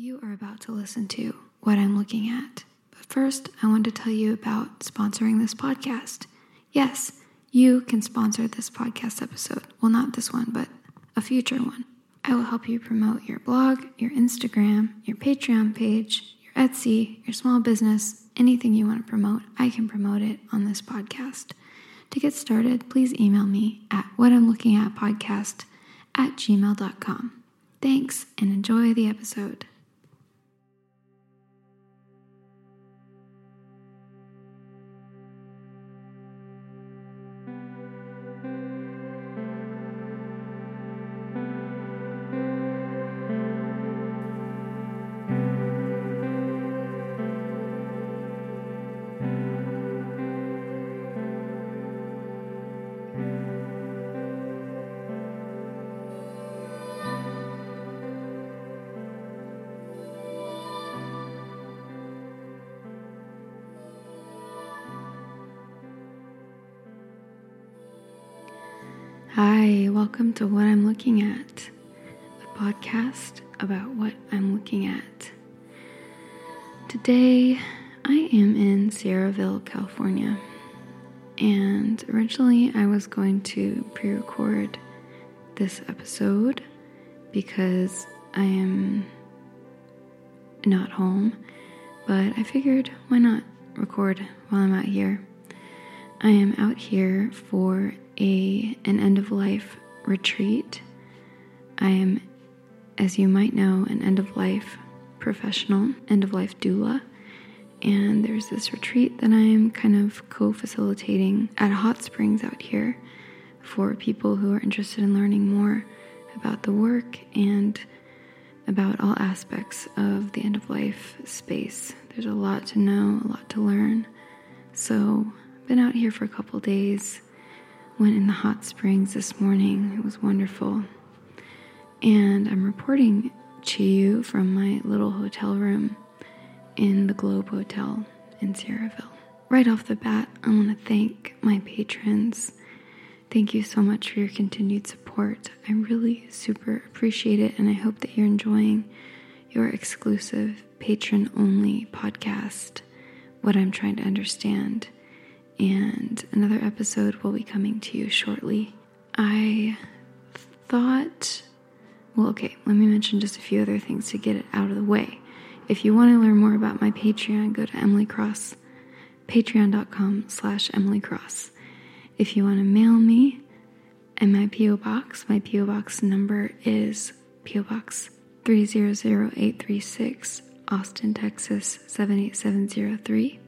You are about to listen to what I'm looking at. But first, I want to tell you about sponsoring this podcast. Yes, you can sponsor this podcast episode. Well, not this one, but a future one. I will help you promote your blog, your Instagram, your Patreon page, your Etsy, your small business, anything you want to promote. I can promote it on this podcast. To get started, please email me at what I'm looking at podcast at gmail.com. Thanks and enjoy the episode. Hi, welcome to What I'm Looking At, a podcast about what I'm looking at. Today, I am in Sierraville, California, and originally I was going to pre record this episode because I am not home, but I figured why not record while I'm out here. I am out here for a an end of life retreat. I am, as you might know, an end of life professional, end of life doula. And there's this retreat that I am kind of co facilitating at Hot Springs out here for people who are interested in learning more about the work and about all aspects of the end of life space. There's a lot to know, a lot to learn. So, I've been out here for a couple days went in the hot springs this morning. It was wonderful. And I'm reporting to you from my little hotel room in the Globe Hotel in Sierraville. Right off the bat, I want to thank my patrons. Thank you so much for your continued support. I really super appreciate it, and I hope that you're enjoying your exclusive patron only podcast, What I'm Trying to Understand and another episode will be coming to you shortly. I thought, well, okay, let me mention just a few other things to get it out of the way. If you want to learn more about my Patreon, go to Emily Cross, patreon.com slash Emily Cross. If you want to mail me and my P.O. Box, my P.O. Box number is P.O. Box 300836, Austin, Texas 78703.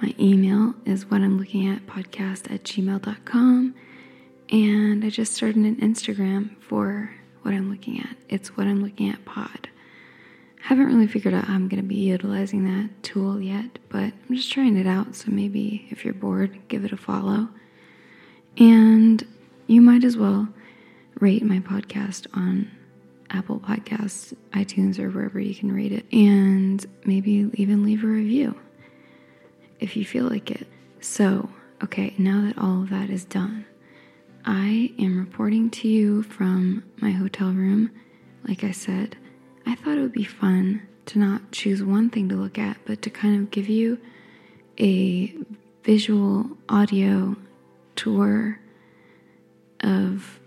My email is what I'm looking at podcast at gmail.com. And I just started an Instagram for what I'm looking at. It's what I'm looking at pod. Haven't really figured out how I'm going to be utilizing that tool yet, but I'm just trying it out. So maybe if you're bored, give it a follow. And you might as well rate my podcast on Apple Podcasts, iTunes, or wherever you can rate it. And maybe even leave a review if you feel like it. So, okay, now that all of that is done, I am reporting to you from my hotel room. Like I said, I thought it would be fun to not choose one thing to look at, but to kind of give you a visual audio tour of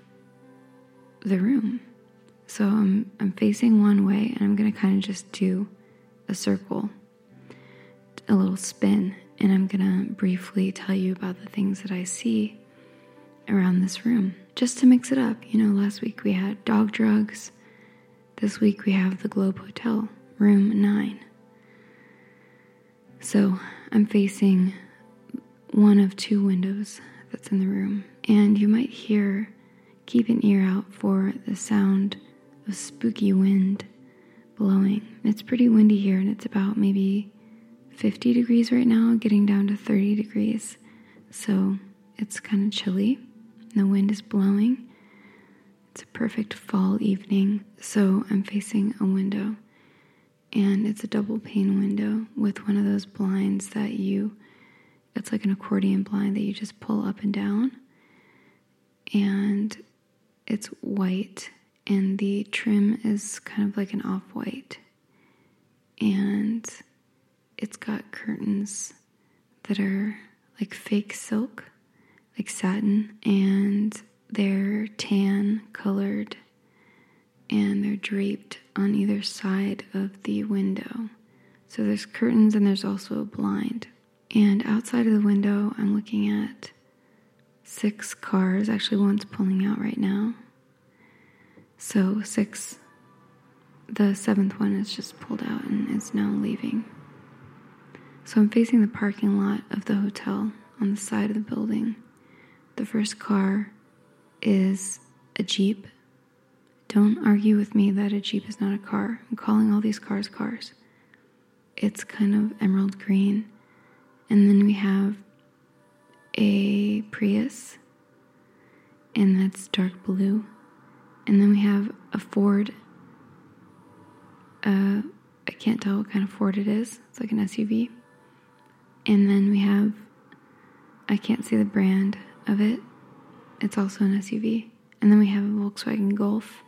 the room. So I'm I'm facing one way and I'm going to kind of just do a circle, a little spin and I'm going to briefly tell you about the things that I see around this room. Just to mix it up, you know, last week we had dog drugs. This week we have the Globe Hotel, room 9. So I'm facing one of two windows that's in the room, and you might hear, keep an ear out for the sound of spooky wind blowing. It's pretty windy here, and it's about maybe 50 degrees right now, getting down to 30 degrees. So it's kind of chilly. The wind is blowing. It's a perfect fall evening. So I'm facing a window, and it's a double pane window with one of those blinds that you, it's like an accordion blind that you just pull up and down. And it's white, and the trim is kind of like an off white and it's got curtains that are like fake silk, like satin, and they're tan colored and they're draped on either side of the window. So there's curtains and there's also a blind. And outside of the window, I'm looking at six cars. Actually, one's pulling out right now. So, six. The seventh one is just pulled out and is now leaving. So, I'm facing the parking lot of the hotel on the side of the building. The first car is a Jeep. Don't argue with me that a Jeep is not a car. I'm calling all these cars cars. It's kind of emerald green. And then we have a Prius, and that's dark blue. And then we have a Ford. Uh, I can't tell what kind of Ford it is. It's like an SUV. And then we have, I can't see the brand of it. It's also an SUV. And then we have a Volkswagen Golf.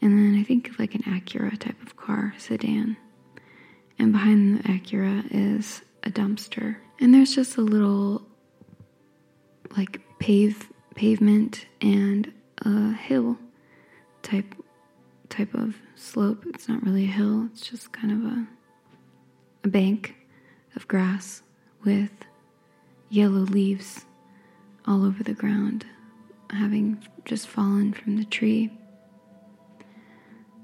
And then I think of like an Acura type of car, sedan. And behind the Acura is a dumpster. And there's just a little like pave pavement and a hill type type of slope. It's not really a hill, it's just kind of a a bank of grass with yellow leaves all over the ground, having just fallen from the tree.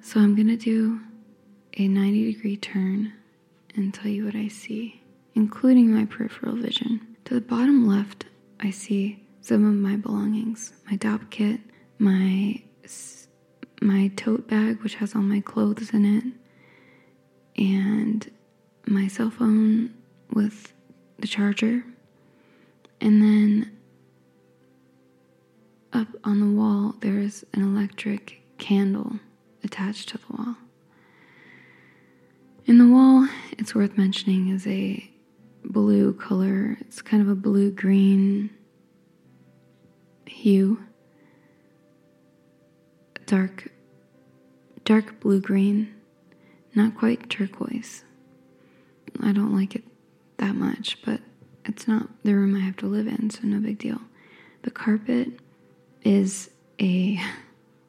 So I'm going to do a 90 degree turn and tell you what I see, including my peripheral vision. To the bottom left, I see some of my belongings my Dopp kit, my, my tote bag, which has all my clothes in it, and my cell phone with the charger. And then up on the wall, there's an electric candle attached to the wall. In the wall, it's worth mentioning, is a blue color. It's kind of a blue green hue. Dark dark blue green, not quite turquoise. I don't like it that much, but it's not the room I have to live in, so no big deal. The carpet is a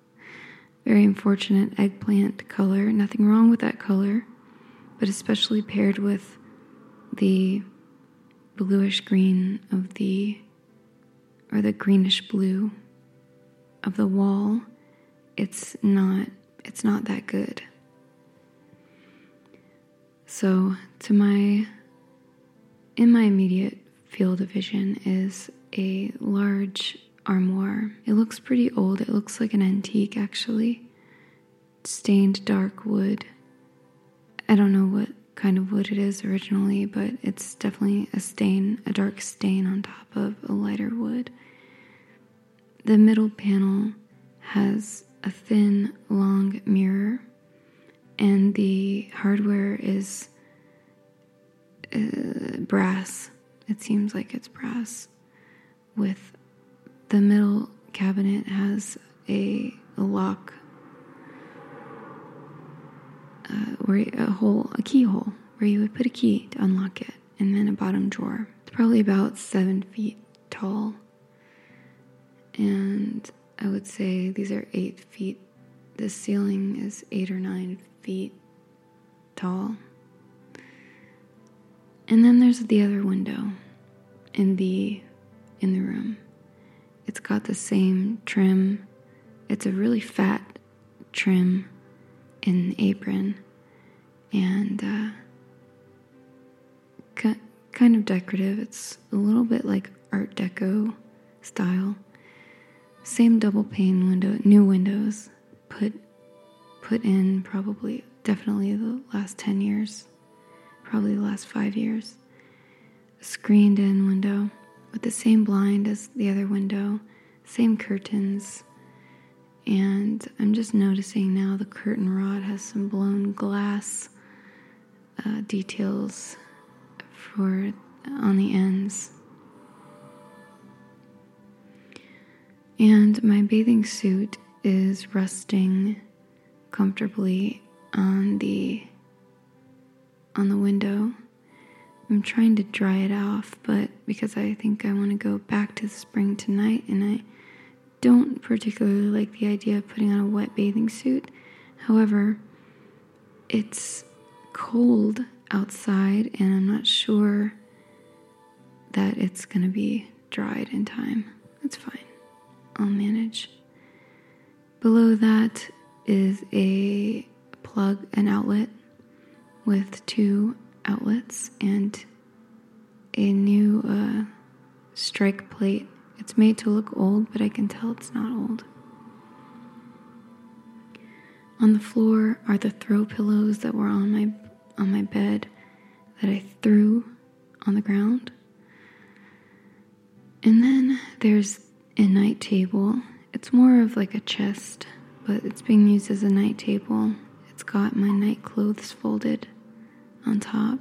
very unfortunate eggplant color. Nothing wrong with that color, but especially paired with the bluish green of the, or the greenish blue of the wall, it's not, it's not that good. So, to my, in my immediate field of vision is a large armoire. It looks pretty old. It looks like an antique, actually. Stained dark wood. I don't know what kind of wood it is originally, but it's definitely a stain, a dark stain on top of a lighter wood. The middle panel has a thin, long mirror, and the hardware is uh, brass. It seems like it's brass with the middle cabinet has a, a lock, uh, where a hole, a keyhole, where you would put a key to unlock it, and then a bottom drawer. It's probably about seven feet tall, and I would say these are eight feet. The ceiling is eight or nine feet tall. And then there's the other window in the in the room. It's got the same trim. It's a really fat trim in apron and uh, kind of decorative. It's a little bit like Art Deco style. Same double pane window, new windows put put in probably definitely the last 10 years, probably the last 5 years. A screened in window with the same blind as the other window, same curtains. And I'm just noticing now the curtain rod has some blown glass uh, details for on the ends. And my bathing suit is resting comfortably on the on the window. I'm trying to dry it off, but because I think I want to go back to the spring tonight and I don't particularly like the idea of putting on a wet bathing suit. However, it's cold outside and I'm not sure that it's going to be dried in time. That's fine. I'll manage. Below that is a plug, an outlet with two outlets and a new uh, strike plate. It's made to look old, but I can tell it's not old. On the floor are the throw pillows that were on my on my bed that I threw on the ground. And then there's a night table. It's more of like a chest, but it's being used as a night table. It's got my night clothes folded on top,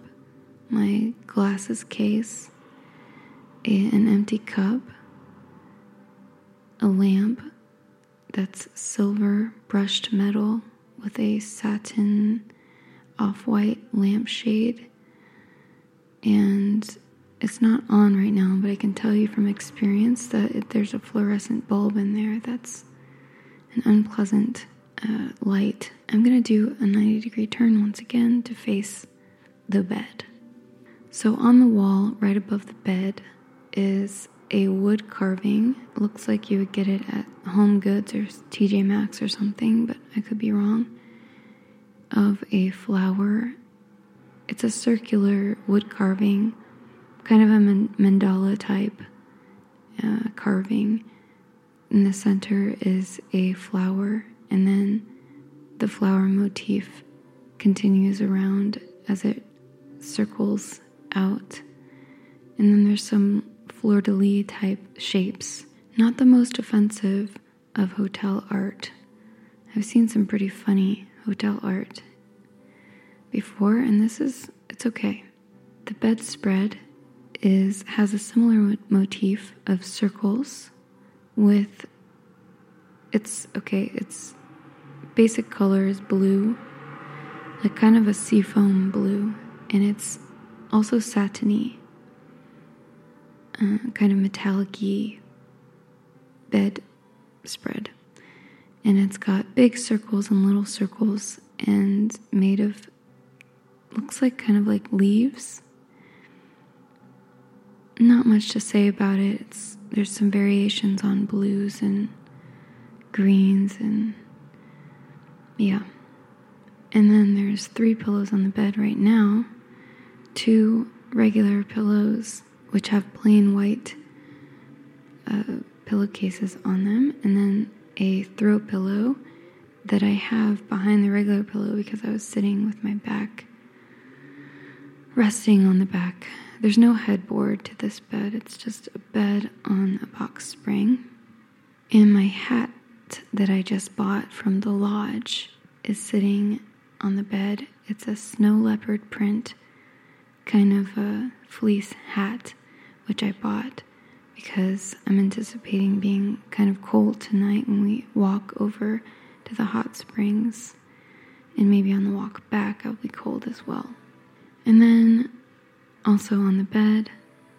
my glasses case, an empty cup, a lamp that's silver brushed metal with a satin off white lampshade. And it's not on right now, but I can tell you from experience that if there's a fluorescent bulb in there that's an unpleasant uh, light. I'm to do a 90 degree turn once again to face the bed. So, on the wall right above the bed is a wood carving. Looks like you would get it at Home Goods or TJ Maxx or something, but I could be wrong. Of a flower. It's a circular wood carving, kind of a mandala type uh, carving. In the center is a flower, and then the flower motif continues around as it circles out. And then there's some fleur de lis type shapes. Not the most offensive of hotel art. I've seen some pretty funny hotel art before, and this is, it's okay. The bedspread is has a similar motif of circles with it's okay it's basic color is blue like kind of a seafoam blue and it's also satiny, uh, kind of metallic bed spread. And it's got big circles and little circles and made of, looks like kind of like leaves. Not much to say about it. It's, there's some variations on blues and greens and yeah. And then there's three pillows on the bed right now two regular pillows, which have plain white uh, pillowcases on them, and then a throw pillow that I have behind the regular pillow because I was sitting with my back resting on the back. There's no headboard to this bed, it's just a bed on a box spring. And my hat that I just bought from the lodge is sitting on the bed. It's a snow leopard print kind of a fleece hat, which I bought because I'm anticipating being kind of cold tonight when we walk over to the hot springs. And maybe on the walk back, I'll be cold as well. And then also on the bed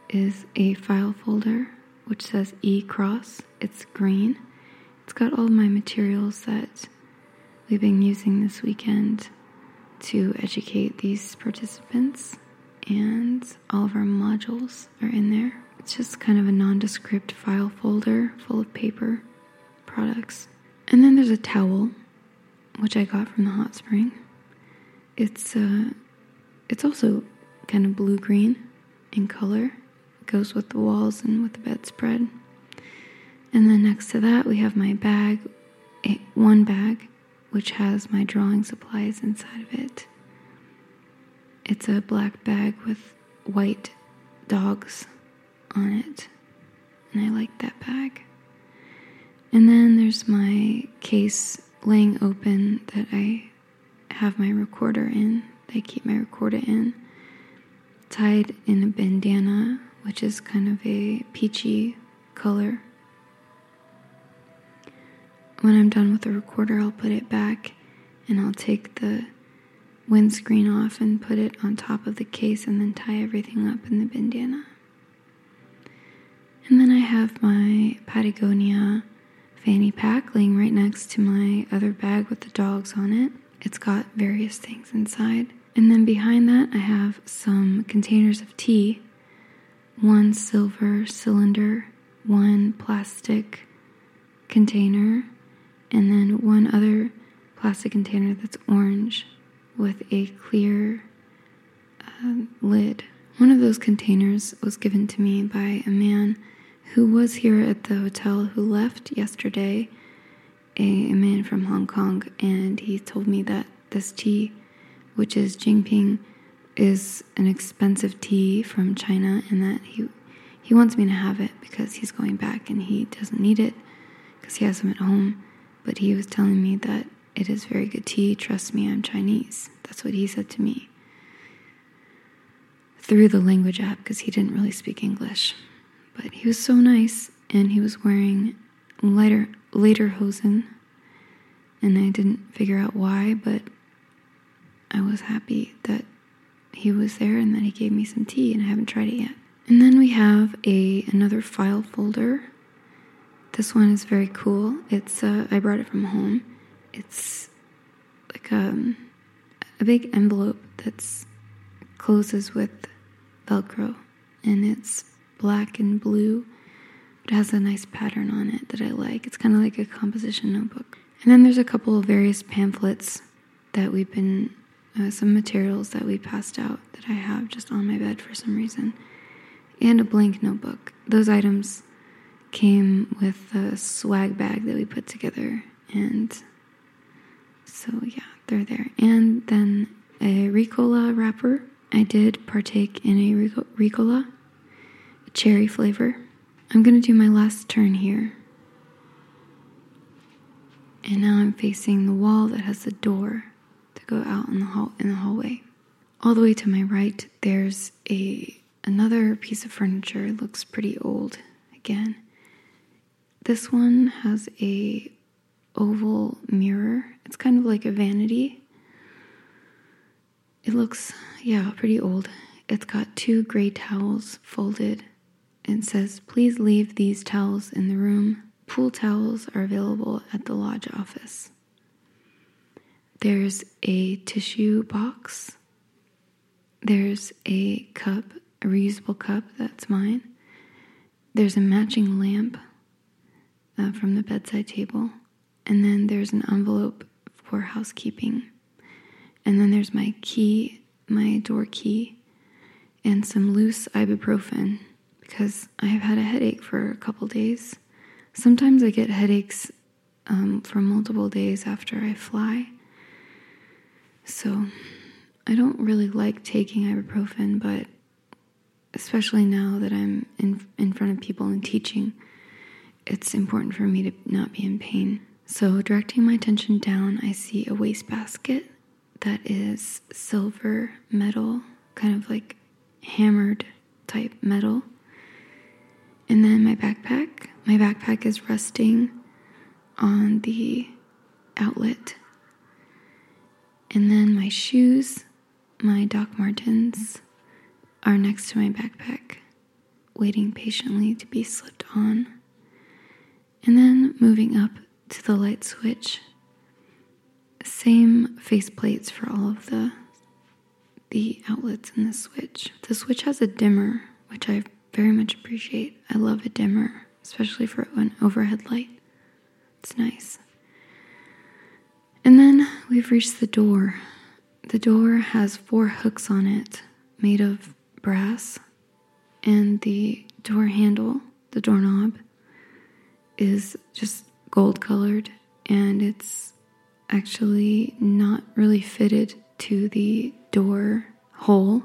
is a file folder which says E Cross. It's green. It's got all my materials that we've been using this weekend to educate these participants and all of our modules are in there. It's just kind of a nondescript file folder full of paper products. And then there's a towel, which I got from the hot spring. It's uh, it's also kind of blue green in color. It goes with the walls and with the bedspread. And then next to that, we have my bag, one bag, which has my drawing supplies inside of it. It's a black bag with white dogs on it, and I like that bag. And then there's my case laying open that I have my recorder in. I keep my recorder in, tied in a bandana, which is kind of a peachy color. When I'm done with the recorder, I'll put it back and I'll take the windscreen off and put it on top of the case and then tie everything up in the bandana. And then I have my Patagonia fanny pack laying right next to my other bag with the dogs on it. It's got various things inside. And then behind that, I have some containers of tea one silver cylinder, one plastic container, and then one other plastic container that's orange with a clear uh, lid. One of those containers was given to me by a man who was here at the hotel who left yesterday, a, a man from Hong Kong, and he told me that this tea, which is Jingping, is an expensive tea from China and that he he wants me to have it because he's going back and he doesn't need it because he has some at home. But he was telling me that it is very good tea. Trust me, I'm Chinese. That's what he said to me through the language app because he didn't really speak English. But he was so nice and he was wearing lighter lederhosen and I didn't figure out why, but I was happy that he was there and that he gave me some tea and I haven't tried it yet. And then we have a another file folder. This one is very cool. It's uh, I brought it from home. It's like a, um, a big envelope that's closes with Velcro, and it's black and blue. It has a nice pattern on it that I like. It's kind of like a composition notebook. And then there's a couple of various pamphlets that we've been uh, some materials that we passed out that I have just on my bed for some reason, and a blank notebook. Those items came with a swag bag that we put together, and so yeah, they're there. And then a Ricola wrapper. I did partake in a Ricola, cherry flavor. I'm gonna do my last turn here. And now I'm facing the wall that has the door to go out in the hall in the hallway. All the way to my right, there's a another piece of furniture. It looks pretty old again. This one has a oval mirror. It's kind of like a vanity. It looks, yeah, pretty old. It's got two gray towels folded and says, Please leave these towels in the room. Pool towels are available at the lodge office. There's a tissue box. There's a cup, a reusable cup, that's mine. There's a matching lamp uh, from the bedside table. And then there's an envelope for housekeeping. And then there's my key, my door key, and some loose ibuprofen because I have had a headache for a couple days. Sometimes I get headaches um, for multiple days after I fly. So I don't really like taking ibuprofen, but especially now that I'm in, in front of people and teaching, it's important for me to not be in pain. So, directing my attention down, I see a wastebasket that is silver metal, kind of like hammered type metal. And then my backpack. My backpack is resting on the outlet and then my shoes, my Doc Martens, are next to my backpack, waiting patiently to be slipped on. And then moving up to the light switch, same face plates for all of the the outlets in the switch. The switch has a dimmer, which I very much appreciate. I love a dimmer, especially for an overhead light. It's nice. And then we've reached the door. The door has four hooks on it made of brass, and the door handle, the doorknob, is just gold colored and it's actually not really fitted to the door hole.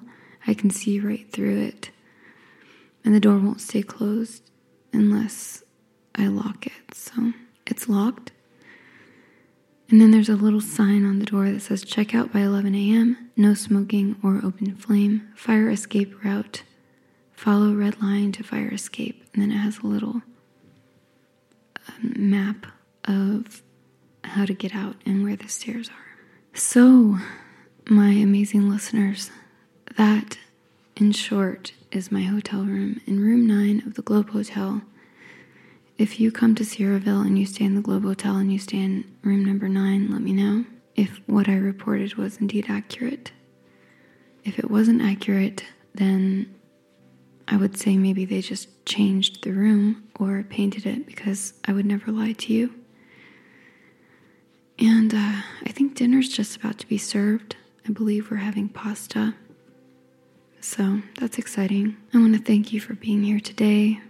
I can see right through it. And the door won't stay closed unless I lock it. So it's locked. And then there's a little sign on the door that says check out by 11 a.m., no smoking or open flame, fire escape route, follow red line to fire escape. And then it has a little map of how to get out and where the stairs are. So, my amazing listeners, that, in short, is my hotel room in room 9 of the Globe Hotel. If you come to Sierraville and you stay in the Globe Hotel and you stay in room number 9, let me know if what I reported was indeed accurate. If it wasn't accurate, then I would say maybe they just changed the room or painted it because I would never lie to you. And uh, I think dinner's just about to be served. I believe we're having pasta. So that's exciting. I want to thank you for being here today.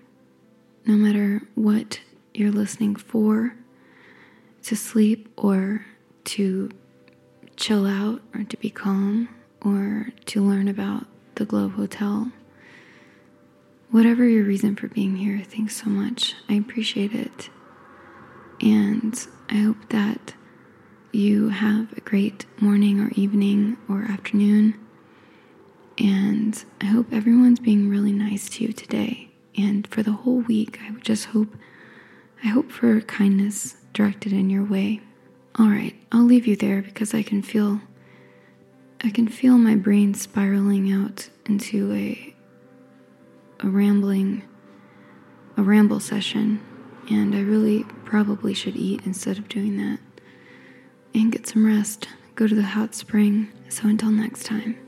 No matter what you're listening for, to sleep or to chill out or to be calm or to learn about the Globe Hotel. Whatever your reason for being here, thanks so much. I appreciate it. And I hope that you have a great morning or evening or afternoon. And I hope everyone's being really nice to you today. And for the whole week, I would just hope I hope for kindness directed in your way. All right, I'll leave you there because I can feel I can feel my brain spiraling out into a a rambling a ramble session and I really probably should eat instead of doing that and get some rest. Go to the hot spring. So until next time.